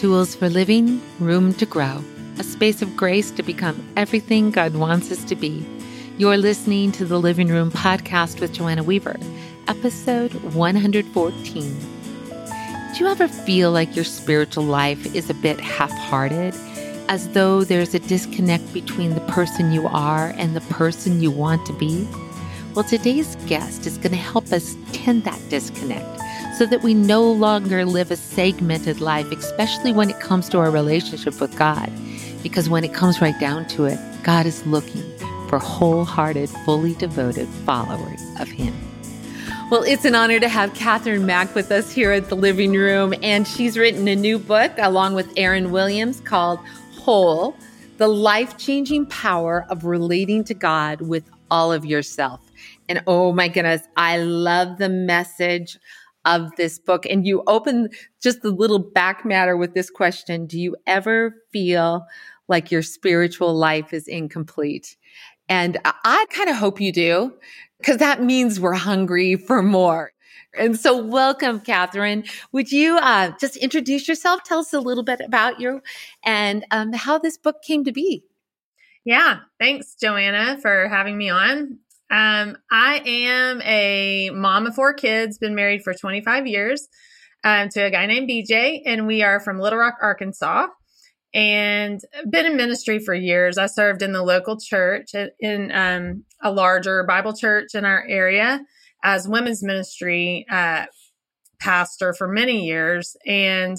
Tools for living, room to grow, a space of grace to become everything God wants us to be. You're listening to the Living Room Podcast with Joanna Weaver, episode 114. Do you ever feel like your spiritual life is a bit half hearted? As though there's a disconnect between the person you are and the person you want to be? Well, today's guest is going to help us tend that disconnect so that we no longer live a segmented life, especially when it comes to our relationship with God. Because when it comes right down to it, God is looking for wholehearted, fully devoted followers of Him. Well, it's an honor to have Kathryn Maack with us here at the living room. And she's written a new book along with Aaron Williams called Whole The Life Changing Power of Relating to God with All of Yourself. And oh my goodness, I love the message of this book. And you open just the little back matter with this question Do you ever feel like your spiritual life is incomplete? And I kind of hope you do, because that means we're hungry for more. And so, welcome, Kathryn. Would you uh, just introduce yourself? Tell us a little bit about you and um, how this book came to be. Yeah, thanks, Joanna, for having me on. Um, I am a mom of four kids, been married for 25 years um, to a guy named BJ, and we are from Little Rock, Arkansas, and been in ministry for years. I served in the local church in um, a larger Bible church in our area as women's ministry uh, pastor for many years, and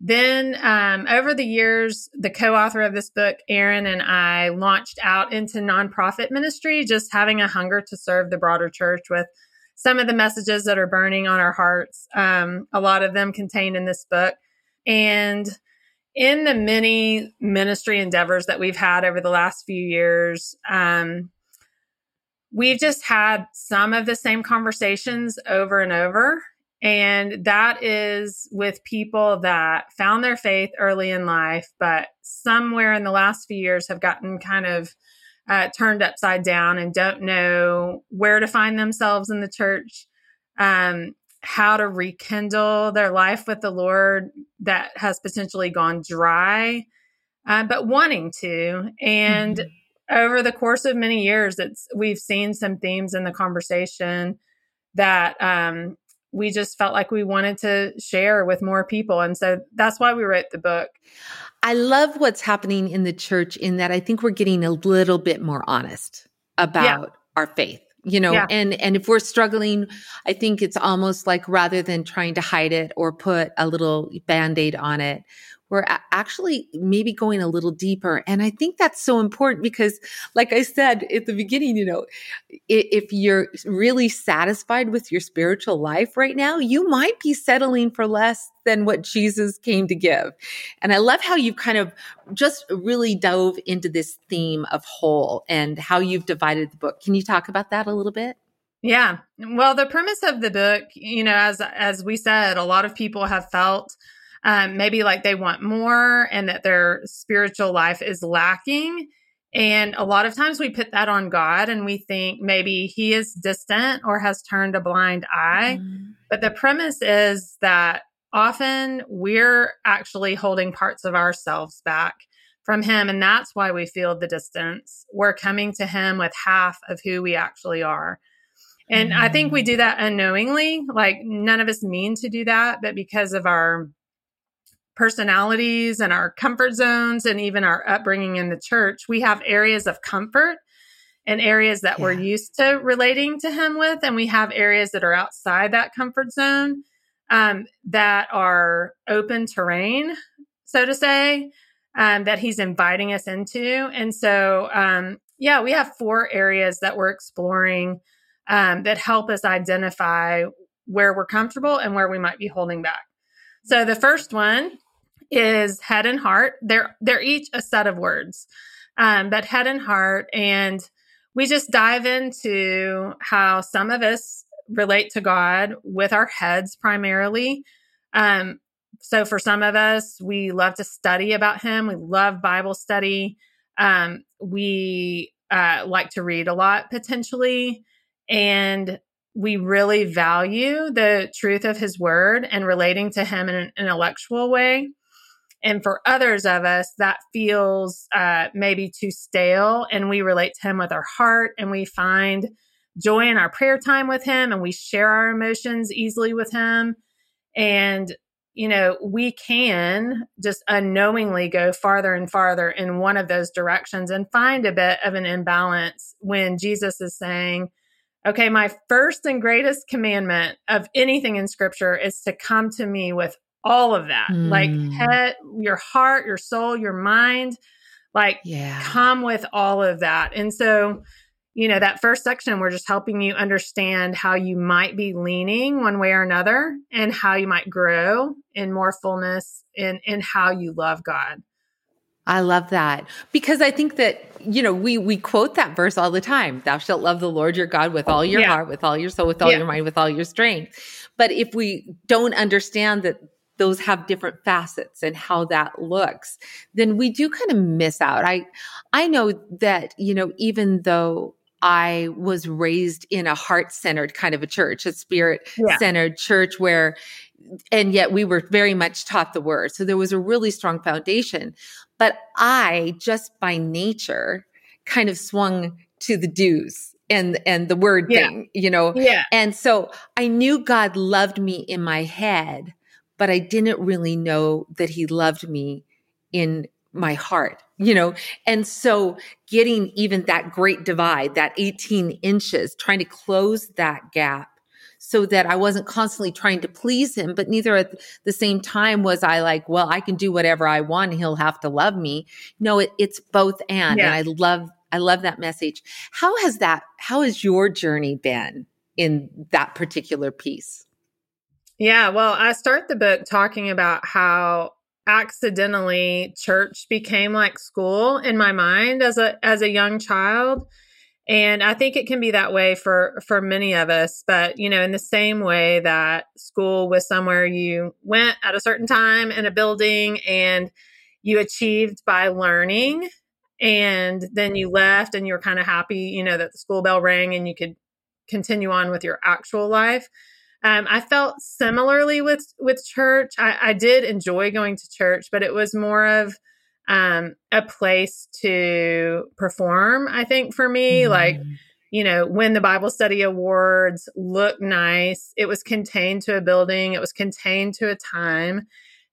then, um, over the years, the co author of this book, Aaron, and I launched out into nonprofit ministry, just having a hunger to serve the broader church with some of the messages that are burning on our hearts. Um, a lot of them contained in this book. And in the many ministry endeavors that we've had over the last few years, um, we've just had some of the same conversations over and over. And that is with people that found their faith early in life, but somewhere in the last few years have gotten kind of uh, turned upside down and don't know where to find themselves in the church, um, how to rekindle their life with the Lord that has potentially gone dry, uh, but wanting to. And mm-hmm. over the course of many years, it's we've seen some themes in the conversation that um, we just felt like we wanted to share with more people. And so that's why we wrote the book. I love what's happening in the church in that I think we're getting a little bit more honest about yeah. our faith you know yeah. and and if we're struggling i think it's almost like rather than trying to hide it or put a little band-aid on it we're actually maybe going a little deeper. And I think that's so important because, like I said at the beginning, you know, if you're really satisfied with your spiritual life right now, you might be settling for less than what Jesus came to give. And I love how you've kind of just really dove into this theme of whole and how you've divided the book. Can you talk about that a little bit? Yeah. Well, the premise of the book, you know, as as we said, a lot of people have felt um, maybe like they want more and that their spiritual life is lacking. And a lot of times we put that on God and we think maybe he is distant or has turned a blind eye. Mm. But the premise is that often we're actually holding parts of ourselves back from him. And that's why we feel the distance. We're coming to him with half of who we actually are. And mm. I think we mm. do that unknowingly. Like none of us mean to do that, but because of our personalities and our comfort zones and even our upbringing in the church, we have areas of comfort and areas that yeah. we're used to relating to him with. And we have areas that are outside that comfort zone um, that are open terrain, so to say, um, that he's inviting us into. And so, um, yeah, we have four areas that we're exploring um, that help us identify where we're comfortable and where we might be holding back. So the first one is head and heart. They're they're each a set of words, um, but head and heart, and we just dive into how some of us relate to God with our heads primarily. Um, so for some of us, we love to study about Him. We love Bible study. Um, we uh, like to read a lot potentially, and we really value the truth of His Word and relating to Him in an intellectual way. And for others of us, that feels uh, maybe too stale. And we relate to Him with our heart and we find joy in our prayer time with Him and we share our emotions easily with Him. And, you know, we can just unknowingly go farther and farther in one of those directions and find a bit of an imbalance when Jesus is saying, okay, my first and greatest commandment of anything in scripture is to come to me with all of that mm. like head your heart your soul your mind like yeah. come with all of that and so you know that first section we're just helping you understand how you might be leaning one way or another and how you might grow in more fullness in in how you love god I love that because I think that you know we we quote that verse all the time. Thou shalt love the Lord your God with all your yeah. heart, with all your soul, with all yeah. your mind, with all your strength. But if we don't understand that those have different facets and how that looks, then we do kind of miss out. I, I know that, you know, even though I was raised in a heart centered kind of a church, a spirit centered yeah. church where, and yet we were very much taught the word. So there was a really strong foundation. But I just by nature kind of swung to the do's and and the word yeah. thing, you know. Yeah. And so I knew God loved me in my head, but I didn't really know that he loved me in my heart, you know? And so getting even that great divide, that 18 inches, trying to close that gap so that I wasn't constantly trying to please him, but neither at the same time was I like, well, I can do whatever I want. He'll have to love me. No, it, it's both and. Yeah. And I love, I love that message. How has that, how has your journey been in that particular piece? Yeah, well, I start the book talking about how accidentally church became like school in my mind as a as a young child. And I think it can be that way for for many of us, but you know, in the same way that school was somewhere you went at a certain time in a building and you achieved by learning and then you left and you were kind of happy, you know, that the school bell rang and you could continue on with your actual life. Um, I felt similarly with with church. I, I, did enjoy going to church, but it was more of um, a place to perform. I think for me, mm-hmm. like you know, when the Bible study awards looked nice, it was contained to a building, it was contained to a time,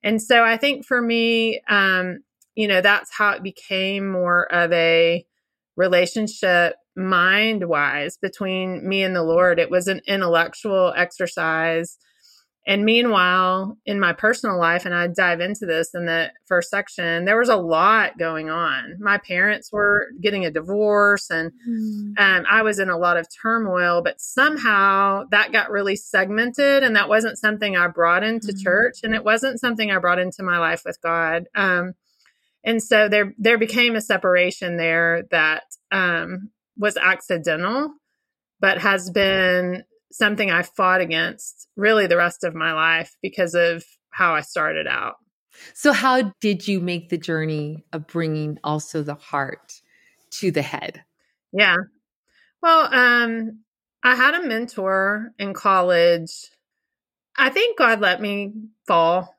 and so I think for me, um, you know, that's how it became more of a relationship mind wise between me and the Lord. It was an intellectual exercise. And meanwhile, in my personal life, and I dive into this in the first section, there was a lot going on. My parents were getting a divorce, and mm. um, I was in a lot of turmoil, but somehow that got really segmented. And that wasn't something I brought into mm. church, and it wasn't something I brought into my life with God. Um, and so there, there became a separation there that um, was accidental, but has been something I fought against really the rest of my life because of how I started out. So, how did you make the journey of bringing also the heart to the head? Yeah. Well, um, I had a mentor in college. I think God let me fall.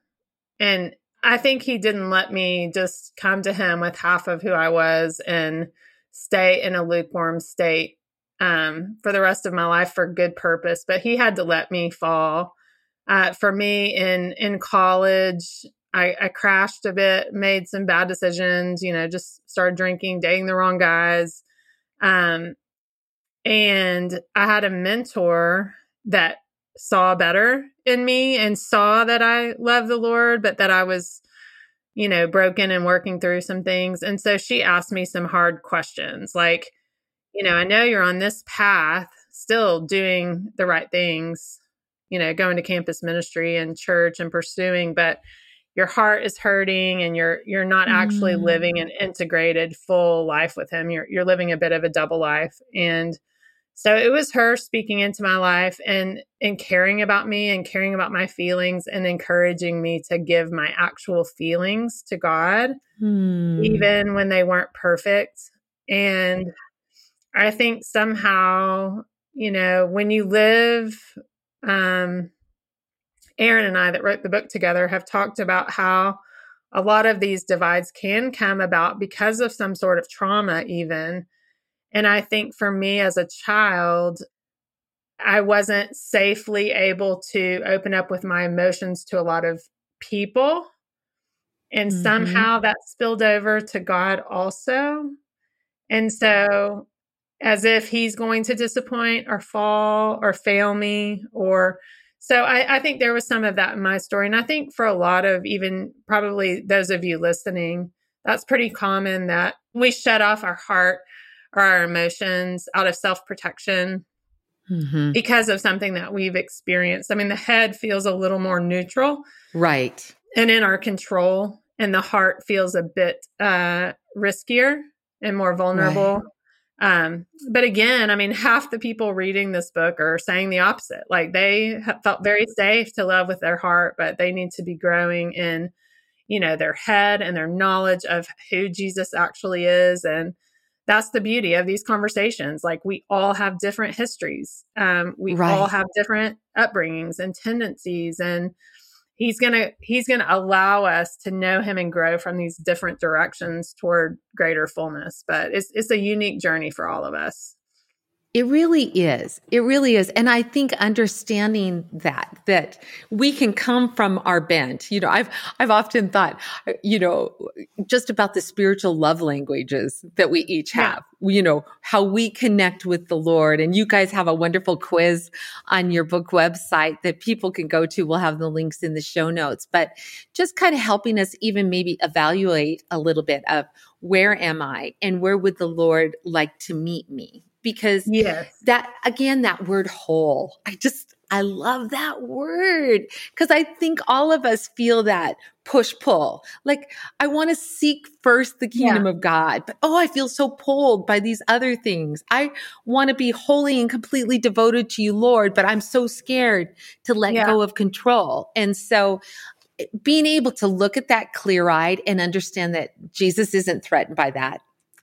And I think He didn't let me just come to Him with half of who I was and stay in a lukewarm state um, for the rest of my life for good purpose. But he had to let me fall. Uh, for me in in college, I, I crashed a bit, made some bad decisions. You know, just started drinking, dating the wrong guys. Um, and I had a mentor that saw better in me and saw that I love the Lord, but that I was you know, broken and working through some things. And so she asked me some hard questions like, you know, I know you're on this path, still doing the right things, you know, going to campus ministry and church and pursuing, but your heart is hurting and you're you're not actually mm. living an integrated full life with him. You're you're living a bit of a double life. And so it was her speaking into my life and and caring about me and caring about my feelings and encouraging me to give my actual feelings to God hmm. even when they weren't perfect and I think somehow you know when you live um Aaron and I that wrote the book together have talked about how a lot of these divides can come about because of some sort of trauma, even. And I think for me as a child, I wasn't safely able to open up with my emotions to a lot of people. And mm-hmm. somehow that spilled over to God also. And so, as if He's going to disappoint or fall or fail me or so I, I, think there was some of that in my story. And I think for a lot of even probably those of you listening, that's pretty common that we shut off our heart or our emotions out of self protection mm-hmm. because of something that we've experienced. I mean, the head feels a little more neutral. Right. And in our control, and the heart feels a bit uh, riskier and more vulnerable. Right. Um, but again, I mean, half the people reading this book are saying the opposite. Like they felt very safe to love with their heart, but they need to be growing in, you know, their head and their knowledge of who Jesus actually is. And that's the beauty of these conversations. Like we all have different histories. Um, we right. all have different upbringings and tendencies and, he's going to he's going to allow us to know him and grow from these different directions toward greater fullness but it's it's a unique journey for all of us it really is. It really is. And I think understanding that, that we can come from our bent. You know, I've, I've often thought, you know, just about the spiritual love languages that we each have, yeah. you know, how we connect with the Lord. And you guys have a wonderful quiz on your book website that people can go to. We'll have the links in the show notes, but just kind of helping us even maybe evaluate a little bit of where am I and where would the Lord like to meet me? Because yes. that again that word whole i just i love that word because i think all of us feel that push pull like i want to seek first the kingdom yeah. of god but oh i feel so pulled by these other things i want to be wholly and completely devoted to you lord but i'm so scared to let yeah. go of control and so being able to look at that clear eyed and understand that Jesus isn't threatened by that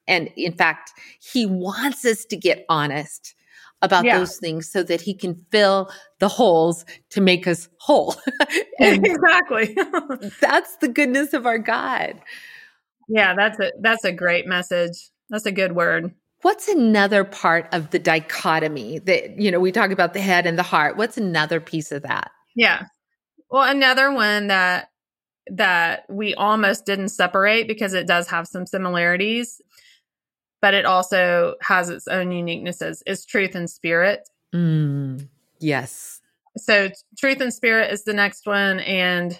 and in fact, he wants us to get honest about yeah. those things so that he can fill the holes to make us whole. exactly. that's the goodness of our God. Yeah, that's a that's a great message. That's a good word. What's another part of the dichotomy that you know we talk about the head and the heart? What's another piece of that? Yeah. Well, another one that that we almost didn't separate because it does have some similarities but it also has its own uniquenesses is truth and spirit. Mm, yes. So truth and spirit is the next one and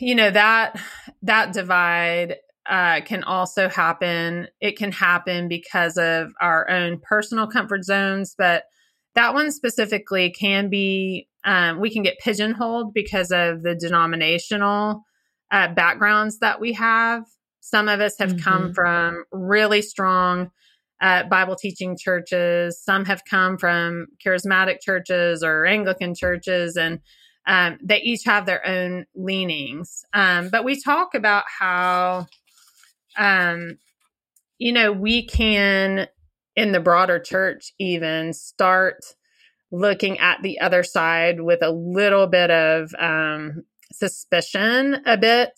you know that that divide uh, can also happen. It can happen because of our own personal comfort zones but that one specifically can be um, we can get pigeonholed because of the denominational uh, backgrounds that we have some of us have mm-hmm. come from really strong uh, Bible teaching churches. Some have come from charismatic churches or Anglican churches, and um, they each have their own leanings. Um, but we talk about how, um, you know, we can, in the broader church, even start looking at the other side with a little bit of um, suspicion, a bit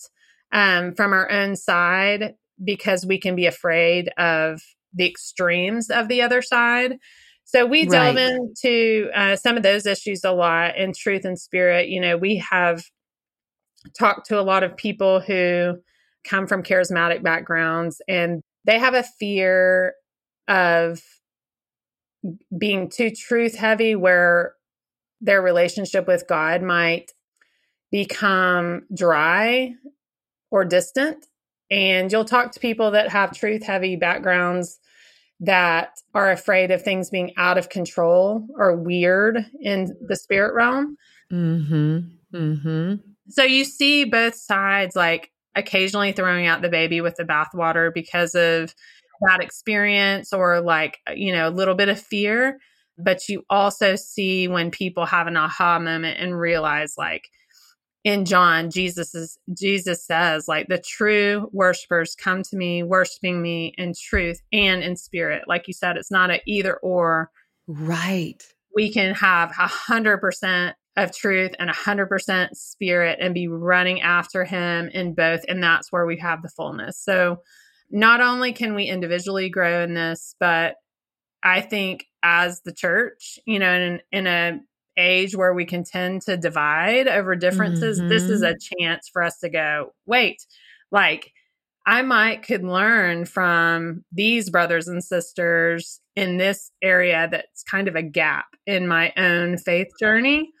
um, from our own side because we can be afraid of the extremes of the other side. So we delve right. into uh, some of those issues a lot in truth and spirit. You know, we have talked to a lot of people who come from charismatic backgrounds and they have a fear of being too truth heavy where their relationship with God might become dry or distant. And you'll talk to people that have truth heavy backgrounds that are afraid of things being out of control or weird in the spirit realm. Mm-hmm. Mm-hmm. So you see both sides like occasionally throwing out the baby with the bathwater because of that experience or like, you know, a little bit of fear. But you also see when people have an aha moment and realize like, in John, Jesus is Jesus says, like the true worshipers come to me, worshiping me in truth and in spirit. Like you said, it's not a either or. Right. We can have a hundred percent of truth and a 100% spirit and be running after him in both. And that's where we have the fullness. So not only can we individually grow in this, but I think as the church, you know, in, in a age where we can tend to divide over differences, mm-hmm. this is mm-hmm. a chance for us to go, wait, like I might could learn from these brothers and sisters in this area that's kind of a gap in my own faith journey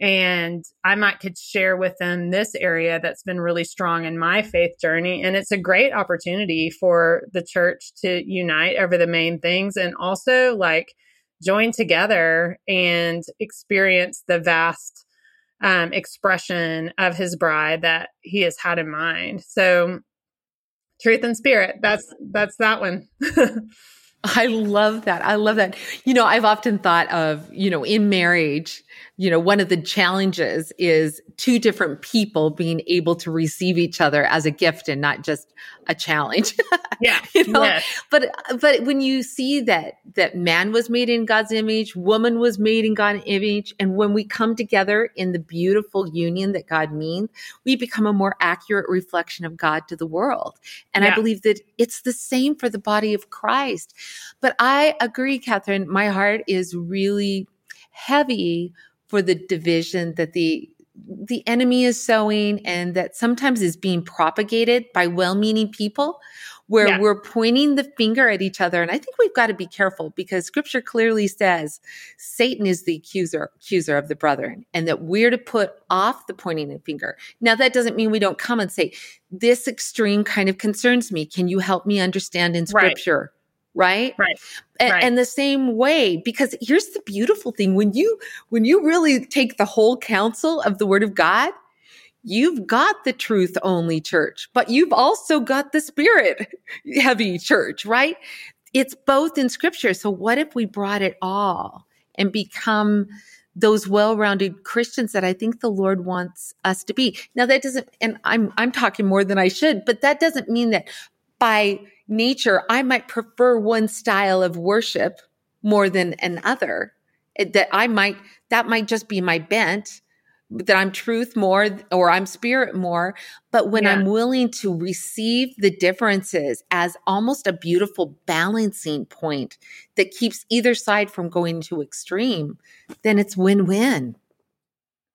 and I might could share with them this area that's been really strong in my faith journey and it's a great opportunity for the church to unite over the main things and also like join together and experience the vast um, expression of his bride that he has had in mind so truth and spirit that's that's that one I love that. I love that. You know, I've often thought of, you know, in marriage, you know, one of the challenges is two different people being able to receive each other as a gift and not just a challenge. Yeah. you know? Yes. But but when you see that that man was made in God's image, woman was made in God's image, and when we come together in the beautiful union that God means, we become a more accurate reflection of God to the world. And yeah. I believe that it's the same for the body of Christ. But I agree, Kathryn, my heart is really heavy for the division that the the enemy is sowing and that sometimes is being propagated by well-meaning people where yeah. we're pointing the finger at each other. And i think we've got to be careful because scripture clearly says satan is the accuser accuser of the brethren and that we're to put off the pointing the finger. Now that doesn't mean we don't come and say this extreme kind of concerns me. Can you help me understand in scripture right right right and, right. and the same way because here's the beautiful thing when you when you really take the whole counsel of the word of god you've got the truth only church but you've also got the spirit heavy church right it's both in scripture so what if we brought it all and become those well-rounded Christians that I think the Lord wants us to be. Now that doesn't and I'm I'm talking more than I should, but that doesn't mean that by nature, I might prefer one style of worship more than another. That I might, that might just be my bent, that I'm truth more or I'm spirit more. But when yeah. I'm willing to receive the differences as almost a beautiful balancing point that keeps either side from going to extreme, then it's win win.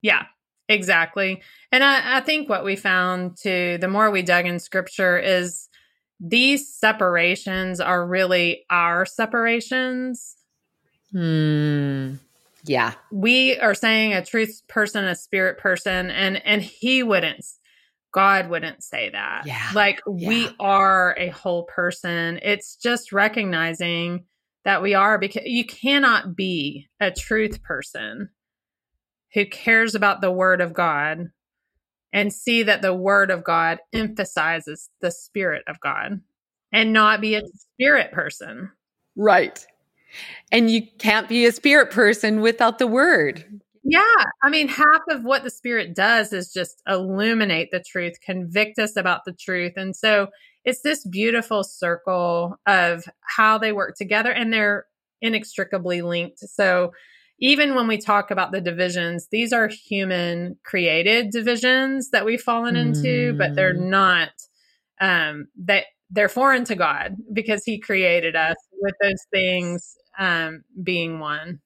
Yeah, exactly. And I, I think what we found too, the more we dug in scripture is these separations are really our separations. Hmm. Yeah. We are saying a truth person, a spirit person, and and he wouldn't God wouldn't say that. Yeah. Like yeah. we are a whole person. It's just recognizing that we are because you cannot be a truth person who cares about the word of God and see that the word of God emphasizes the spirit of God and not be a spirit person. Right. And you can't be a spirit person without the word. Yeah. I mean, half of what the spirit does is just illuminate the truth, convict us about the truth. And so it's this beautiful circle of how they work together and they're inextricably linked. So even when we talk about the divisions, these are human created divisions that we've fallen into, mm. but they're mm. not um that they're foreign to God because he created us with those things um being one.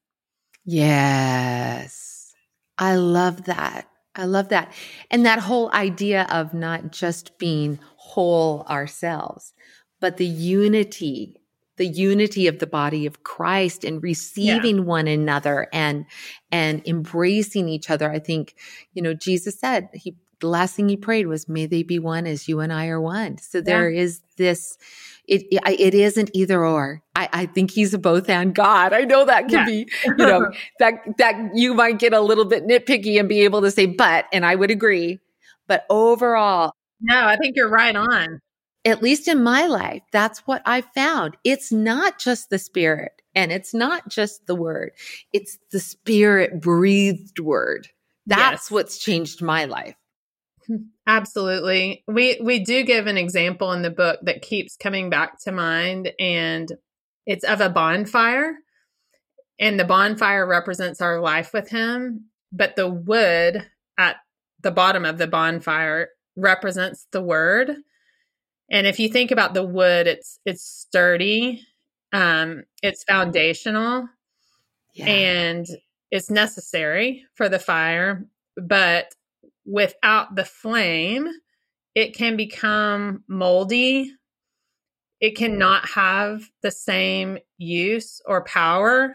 Yes. I love that. I love that. And that whole idea of not just being whole ourselves, but the unity the unity of the body of Christ and receiving yeah. one another and and embracing each other. I think, you know, Jesus said he the last thing he prayed was, "May they be one as you and I are one." So yeah. there is this. It it isn't either or. I, I think he's a both and God. I know that can yeah. be, you know, that that you might get a little bit nitpicky and be able to say, but, and I would agree. But overall, no, I think you're right on at least in my life, that's what I found. It's not just the spirit and it's not just the word. It's the spirit breathed word. That's yes. what's changed my life. Absolutely. We we do give an example in the book that keeps coming back to mind and it's of a bonfire and the bonfire represents our life with him but the wood at the bottom of the bonfire represents the word. And if you think about the wood, it's it's sturdy, um, it's foundational, yeah. and it's necessary for the fire. But without the flame, it can become moldy. It cannot have the same use or power,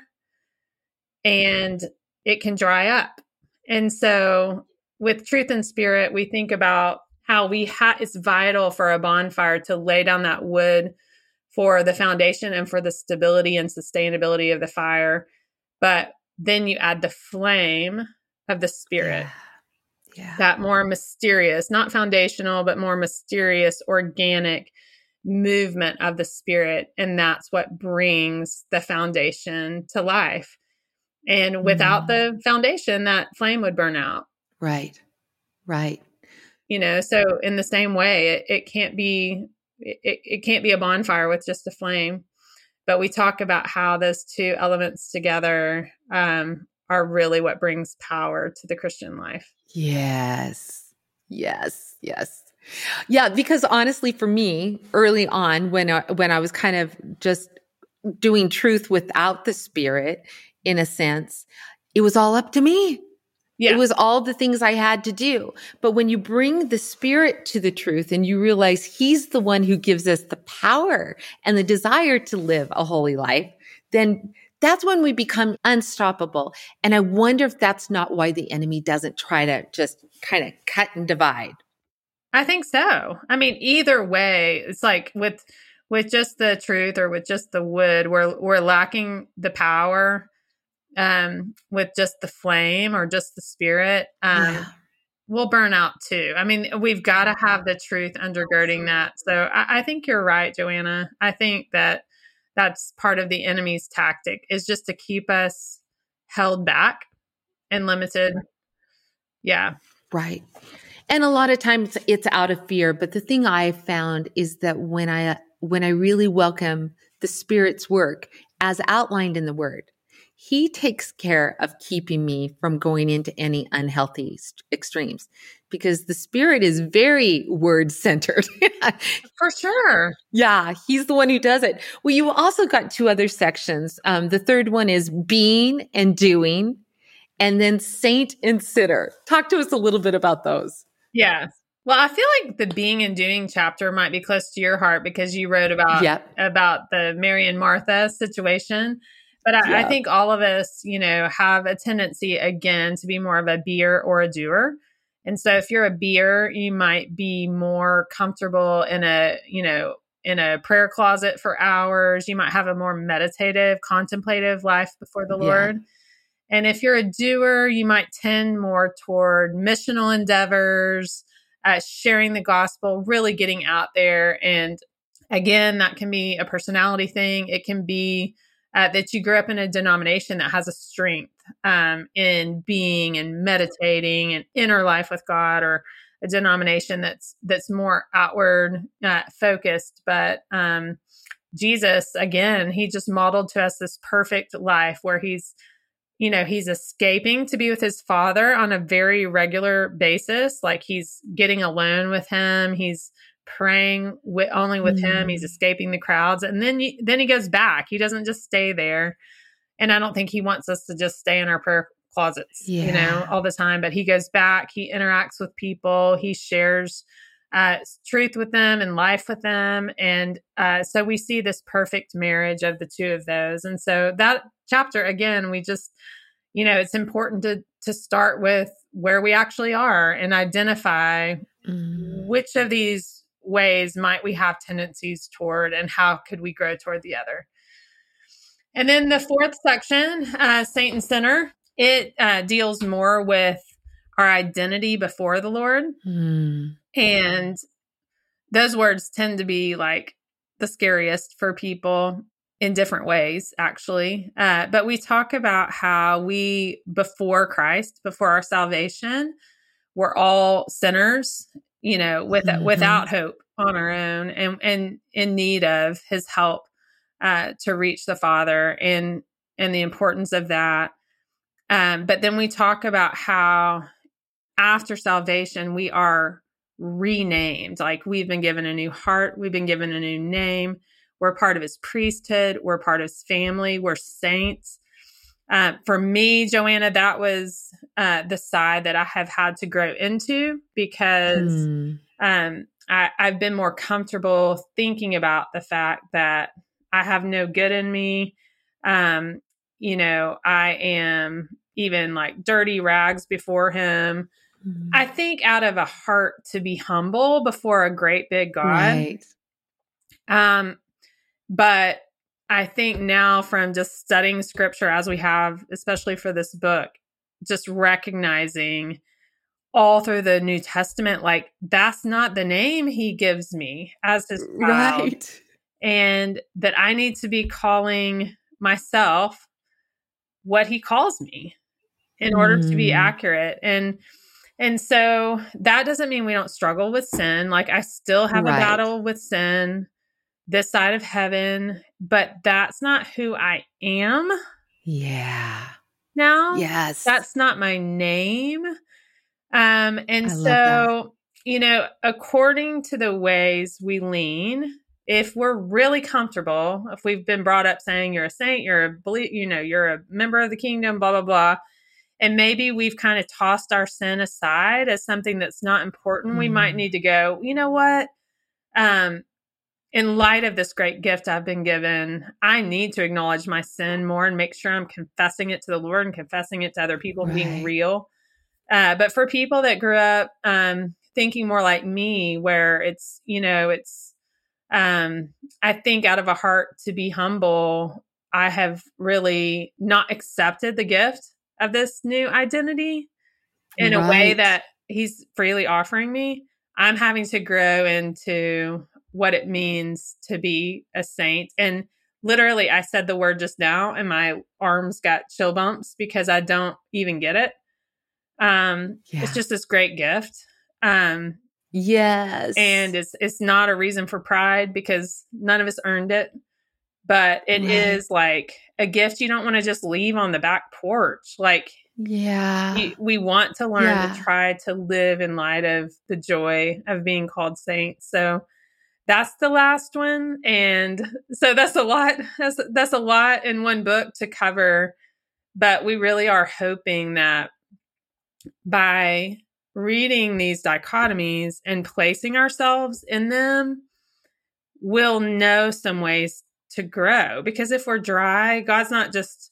and it can dry up. And so, with truth and spirit, we think about how we ha- it's vital for a bonfire to lay down that wood for the foundation and for the stability and sustainability of the fire. But then you add the flame of the spirit. Yeah. Yeah. That more mysterious, not foundational, but more mysterious, organic movement of the spirit. And that's what brings the foundation to life. And without mm. the foundation, that flame would burn out. Right. Right. You know, so in the same way, it, it can't be it, it can't be a bonfire with just a flame. But we talk about how those two elements together um, are really what brings power to the Christian life. Yes. Yes. Yes. Yeah, because honestly for me, early on when I, when I was kind of just doing truth without the spirit in a sense, it was all up to me. Yeah. It was all the things I had to do. But when you bring the spirit to the truth and you realize he's the one who gives us the power and the desire to live a holy life, then that's when we become unstoppable. And I wonder if that's not why the enemy doesn't try to just kind of cut and divide. I think so. I mean, either way, it's like with with just the truth or with just the wood, we're we're lacking the power um, with just the flame or just the spirit, um, yeah. we'll burn out too. I mean, we've got to have the truth undergirding that. So I, I think you're right, Joanna. I think that that's part of the enemy's tactic is just to keep us held back and limited. Yeah. Right. And a lot of times it's out of fear, but the thing I found is that when I when I really welcome the spirit's work as outlined in the word, he takes care of keeping me from going into any unhealthy extremes because the spirit is very word centered. For sure. Yeah, he's the one who does it. Well, you also got two other sections. Um, the third one is being and doing, and then saint and sitter. Talk to us a little bit about those. Yeah. Well, I feel like the being and doing chapter might be close to your heart because you wrote about yep. about the Mary and Martha situation. But I, yeah. I, think all of us, you know, have a tendency again to be more of a beer or a doer. And so if you're a beer, you might be more comfortable in a, you know, in a prayer closet for hours. You might have a more meditative, contemplative life before the Lord. And if you're a doer, you might tend more toward missional endeavors, uh, sharing the gospel, really getting out there. And again, that can be a personality thing. It can be uh, that you grew up in a denomination that has a strength um, in being and meditating and inner life with God, or a denomination that's that's more outward uh, focused. But um, Jesus, again, he just modeled to us this perfect life where he's you know he's escaping to be with his father on a very regular basis like he's getting alone with him he's praying with, only with mm-hmm. him. He's escaping the crowds, and then you, then he goes back. He doesn't just stay there. And I don't think he wants us to just stay in our prayer closets, yeah. you know, all the time. But he goes back. He interacts with people. He shares uh, truth with them and life with them, and uh, so we see this perfect marriage of the two of those. And so that chapter again, we just you know it's important to to start with where we actually are and identify mm. which of these ways might we have tendencies toward and how could we grow toward the other? And then the fourth section uh, saint and sinner it uh, deals more with our identity before the lord. Mm. and those words tend to be like the scariest for people in different ways actually. Uh, but we talk about how we before christ before our salvation we're all sinners you know, with mm-hmm. without hope on our own and and in need of his help uh, to reach the Father and and the importance of that. Um, but then we talk about how after salvation, we are renamed. Like we've been given a new heart, we've been given a new name. We're part of his priesthood, we're part of his family, we're saints. Uh, for me, Joanna, that was uh, the side that I have had to grow into because mm. um, I, I've been more comfortable thinking about the fact that I have no good in me. Um, you know, I am even like dirty rags before him. Mm-hmm. I think out of a heart to be humble before a great big God. Right. Um, but I think now from just studying scripture as we have, especially for this book, just recognizing all through the New Testament, like that's not the name he gives me as his child. Right. And that I need to be calling myself what he calls me in mm. order to be mm. accurate. And and so that doesn't mean we don't struggle with sin. Like I still have right. a battle with sin this side of heaven, but that's not who I am. Yeah. Now, yes. That's not my name. Um and so, you know, according to the ways we lean, if we're really comfortable, if we've been brought up saying you're a saint, you're a believe, you know, you're a member of the kingdom, blah blah blah, and maybe we've kind of tossed our sin aside as something that's not important, mm. we might mm. need to go, you know what? Um, in light of this great gift I've been given, I need to acknowledge my sin more and make sure I'm confessing it to the Lord and confessing it to other people, right. being real. Uh, but for people that grew up um, thinking more like me, where it's, you know, it's, um, I think out of a heart to be humble, I have really not accepted the gift of this new identity in right. a way that he's freely offering me. I'm having to grow into what it means to be a saint. And literally, I said the word just now, and my arms got chill bumps because I don't even get it. Um, yeah. It's just this great gift. Um, yes, and it's it's not a reason for pride because none of us earned it, but it right. is like a gift you don't want to just leave on the back porch. Like, yeah, we want to learn yeah. to try to live in light of the joy of being called saints. So that's the last one and so that's a lot that's that's a lot in one book to cover but we really are hoping that by reading these dichotomies and placing ourselves in them we'll know some ways to grow because if we're dry god's not just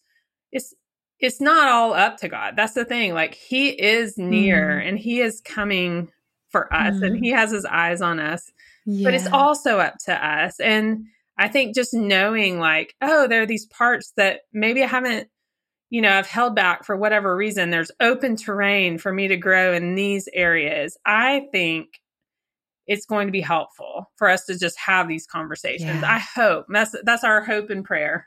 it's it's not all up to god that's the thing like he is near mm. and he is coming for us mm. and he has his eyes on us yeah. but it's also up to us. And I think just knowing like, oh, there are these parts that maybe I haven't, you know, I've held back for whatever reason. There's open terrain for me to grow in these areas. I think it's going to be helpful for us to just have these conversations. Yeah. I hope that's that's our hope and prayer.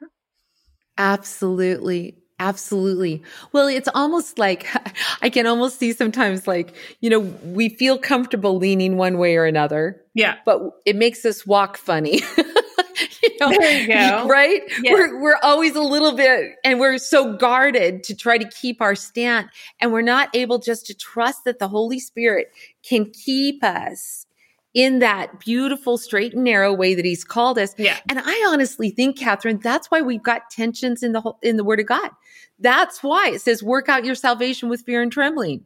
Absolutely. Absolutely. Well, it's almost like I can almost see sometimes like, you know, we feel comfortable leaning one way or another. Yeah. But it makes us walk funny. you know, there you go. Right? We're we're always a little bit and we're so guarded to try to keep our stand and we're not able just to trust that the Holy Spirit can keep us in that beautiful straight and narrow way that he's called us. Yeah. And I honestly think, Kathryn, that's why we've got tensions in the whole, in the word of God. That's why it says, work out your salvation with fear and trembling.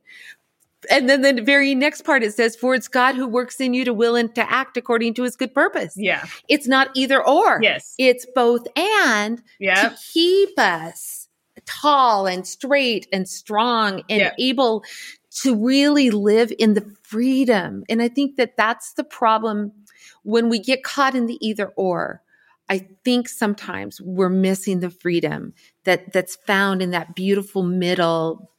And then the very next part it says, for it's God who works in you to will and to act according to his good purpose. Yeah. It's not either or. Yes. It's both and to keep us tall and straight and strong and able to really live in the freedom. And I think that that's the problem when we get caught in the either or. I think sometimes we're missing the freedom that that's found in that beautiful middle.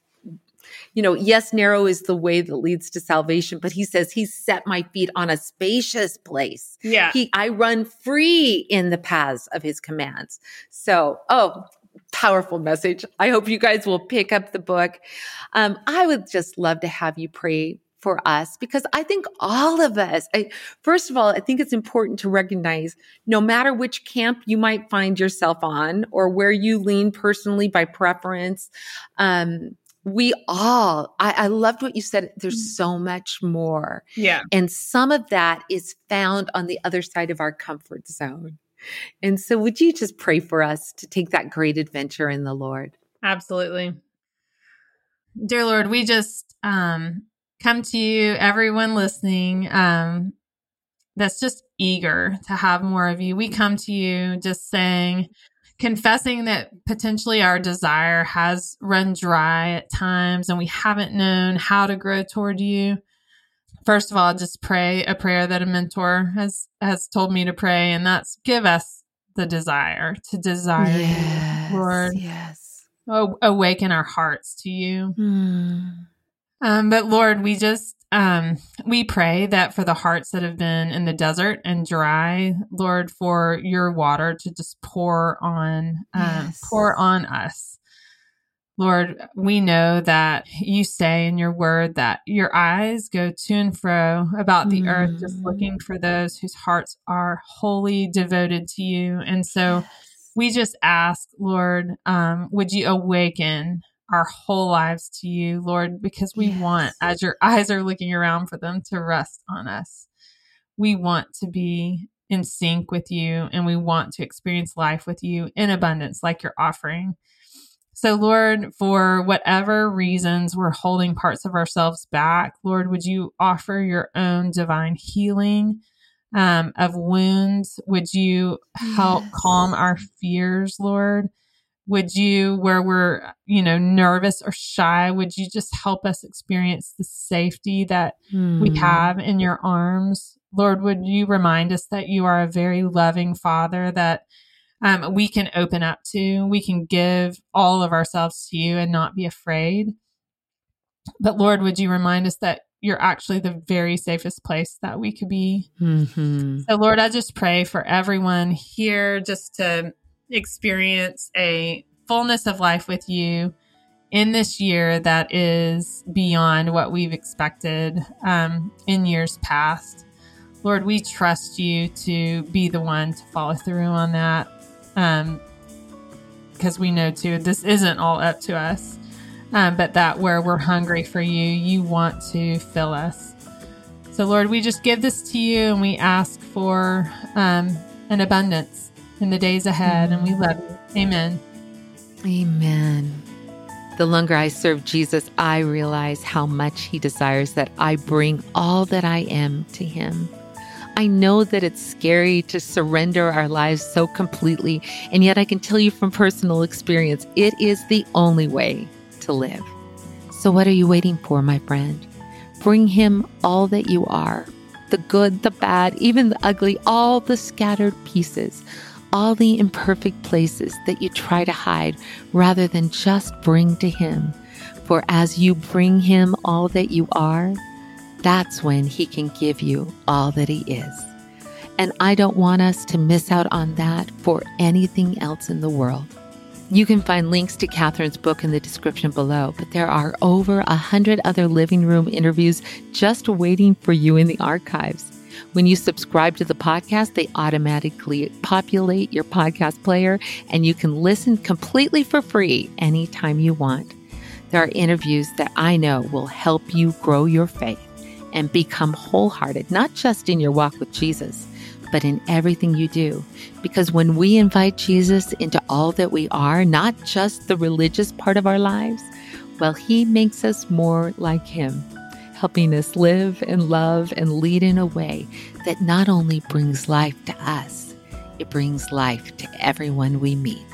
You know, yes, narrow is the way that leads to salvation, but he says he set my feet on a spacious place. Yeah. He, I run free in the paths of his commands. So, oh, powerful message. I hope you guys will pick up the book. Um, I would just love to have you pray for us because I think all of us, I, first of all, I think it's important to recognize no matter which camp you might find yourself on or where you lean personally by preference, um, we all, I, I loved what you said. There's mm. so much more. Yeah. And some of that is found on the other side of our comfort zone. And so, would you just pray for us to take that great adventure in the Lord? Absolutely. Dear Lord, we just um, come to you, everyone listening, um, that's just eager to have more of you. We come to you just saying, confessing that potentially our desire has run dry at times and we haven't known how to grow toward you. First of all, just pray a prayer that a mentor has has told me to pray, and that's give us the desire to desire yes, you, Lord. Yes. Oh, awaken our hearts to you. Mm. Um, but Lord, we just um, we pray that for the hearts that have been in the desert and dry, Lord, for your water to just pour on, um, yes. pour on us. Lord, we know that you say in your word that your eyes go to and fro about the mm. earth, just mm. looking for those whose hearts are wholly devoted to you. And so we just ask, Lord, um, would you awaken our whole lives to you, Lord, because we yes. want, as your eyes are looking around for them, to rest on us. We want to be in sync with you and we want to experience life with you in abundance, like you're offering. So, Lord, for whatever reasons we're holding parts of ourselves back, Lord, would you offer your own divine healing um, of wounds? Would you help yes. calm our fears, Lord? Would you where we're you know nervous or shy would you just help us experience the safety that mm. we hmm. have in your arms lord would you remind us that you are a very loving father that um, we can open up to we can give all of ourselves to you and not be afraid but lord would you remind us that you're actually the very safest place that we could be mm-hmm. so lord i just pray for everyone here just to experience a fullness of life with you in this year that is beyond what we've expected um, in years past. Lord, we trust you to be the one to follow through on that because um, we know too this isn't all up to us, um, but that where we're hungry for you, you want to fill us. So, Lord, we just give this to you and we ask for um, an abundance in the days ahead. And we love you. Amen. Amen. The longer I serve Jesus, I realize how much he desires that I bring all that I am to him. I know that it's scary to surrender our lives so completely, and yet I can tell you from personal experience, it is the only way to live. So, what are you waiting for, my friend? Bring him all that you are the good, the bad, even the ugly, all the scattered pieces all the imperfect places that you try to hide rather than just bring to Him. For as you bring Him all that you are, that's when He can give you all that He is. And I don't want us to miss out on that for anything else in the world. You can find links to Kathryn's book in the description below, but there are over a hundred other living room interviews just waiting for you in the archives. When you subscribe to the podcast, they automatically populate your podcast player and you can listen completely for free anytime you want. There are interviews that I know will help you grow your faith and become wholehearted, not just in your walk with Jesus, but in everything you do. Because when we invite Jesus into all that we are, not just the religious part of our lives, well, he makes us more like him helping us live and love and lead in a way that not only brings life to us, it brings life to everyone we meet.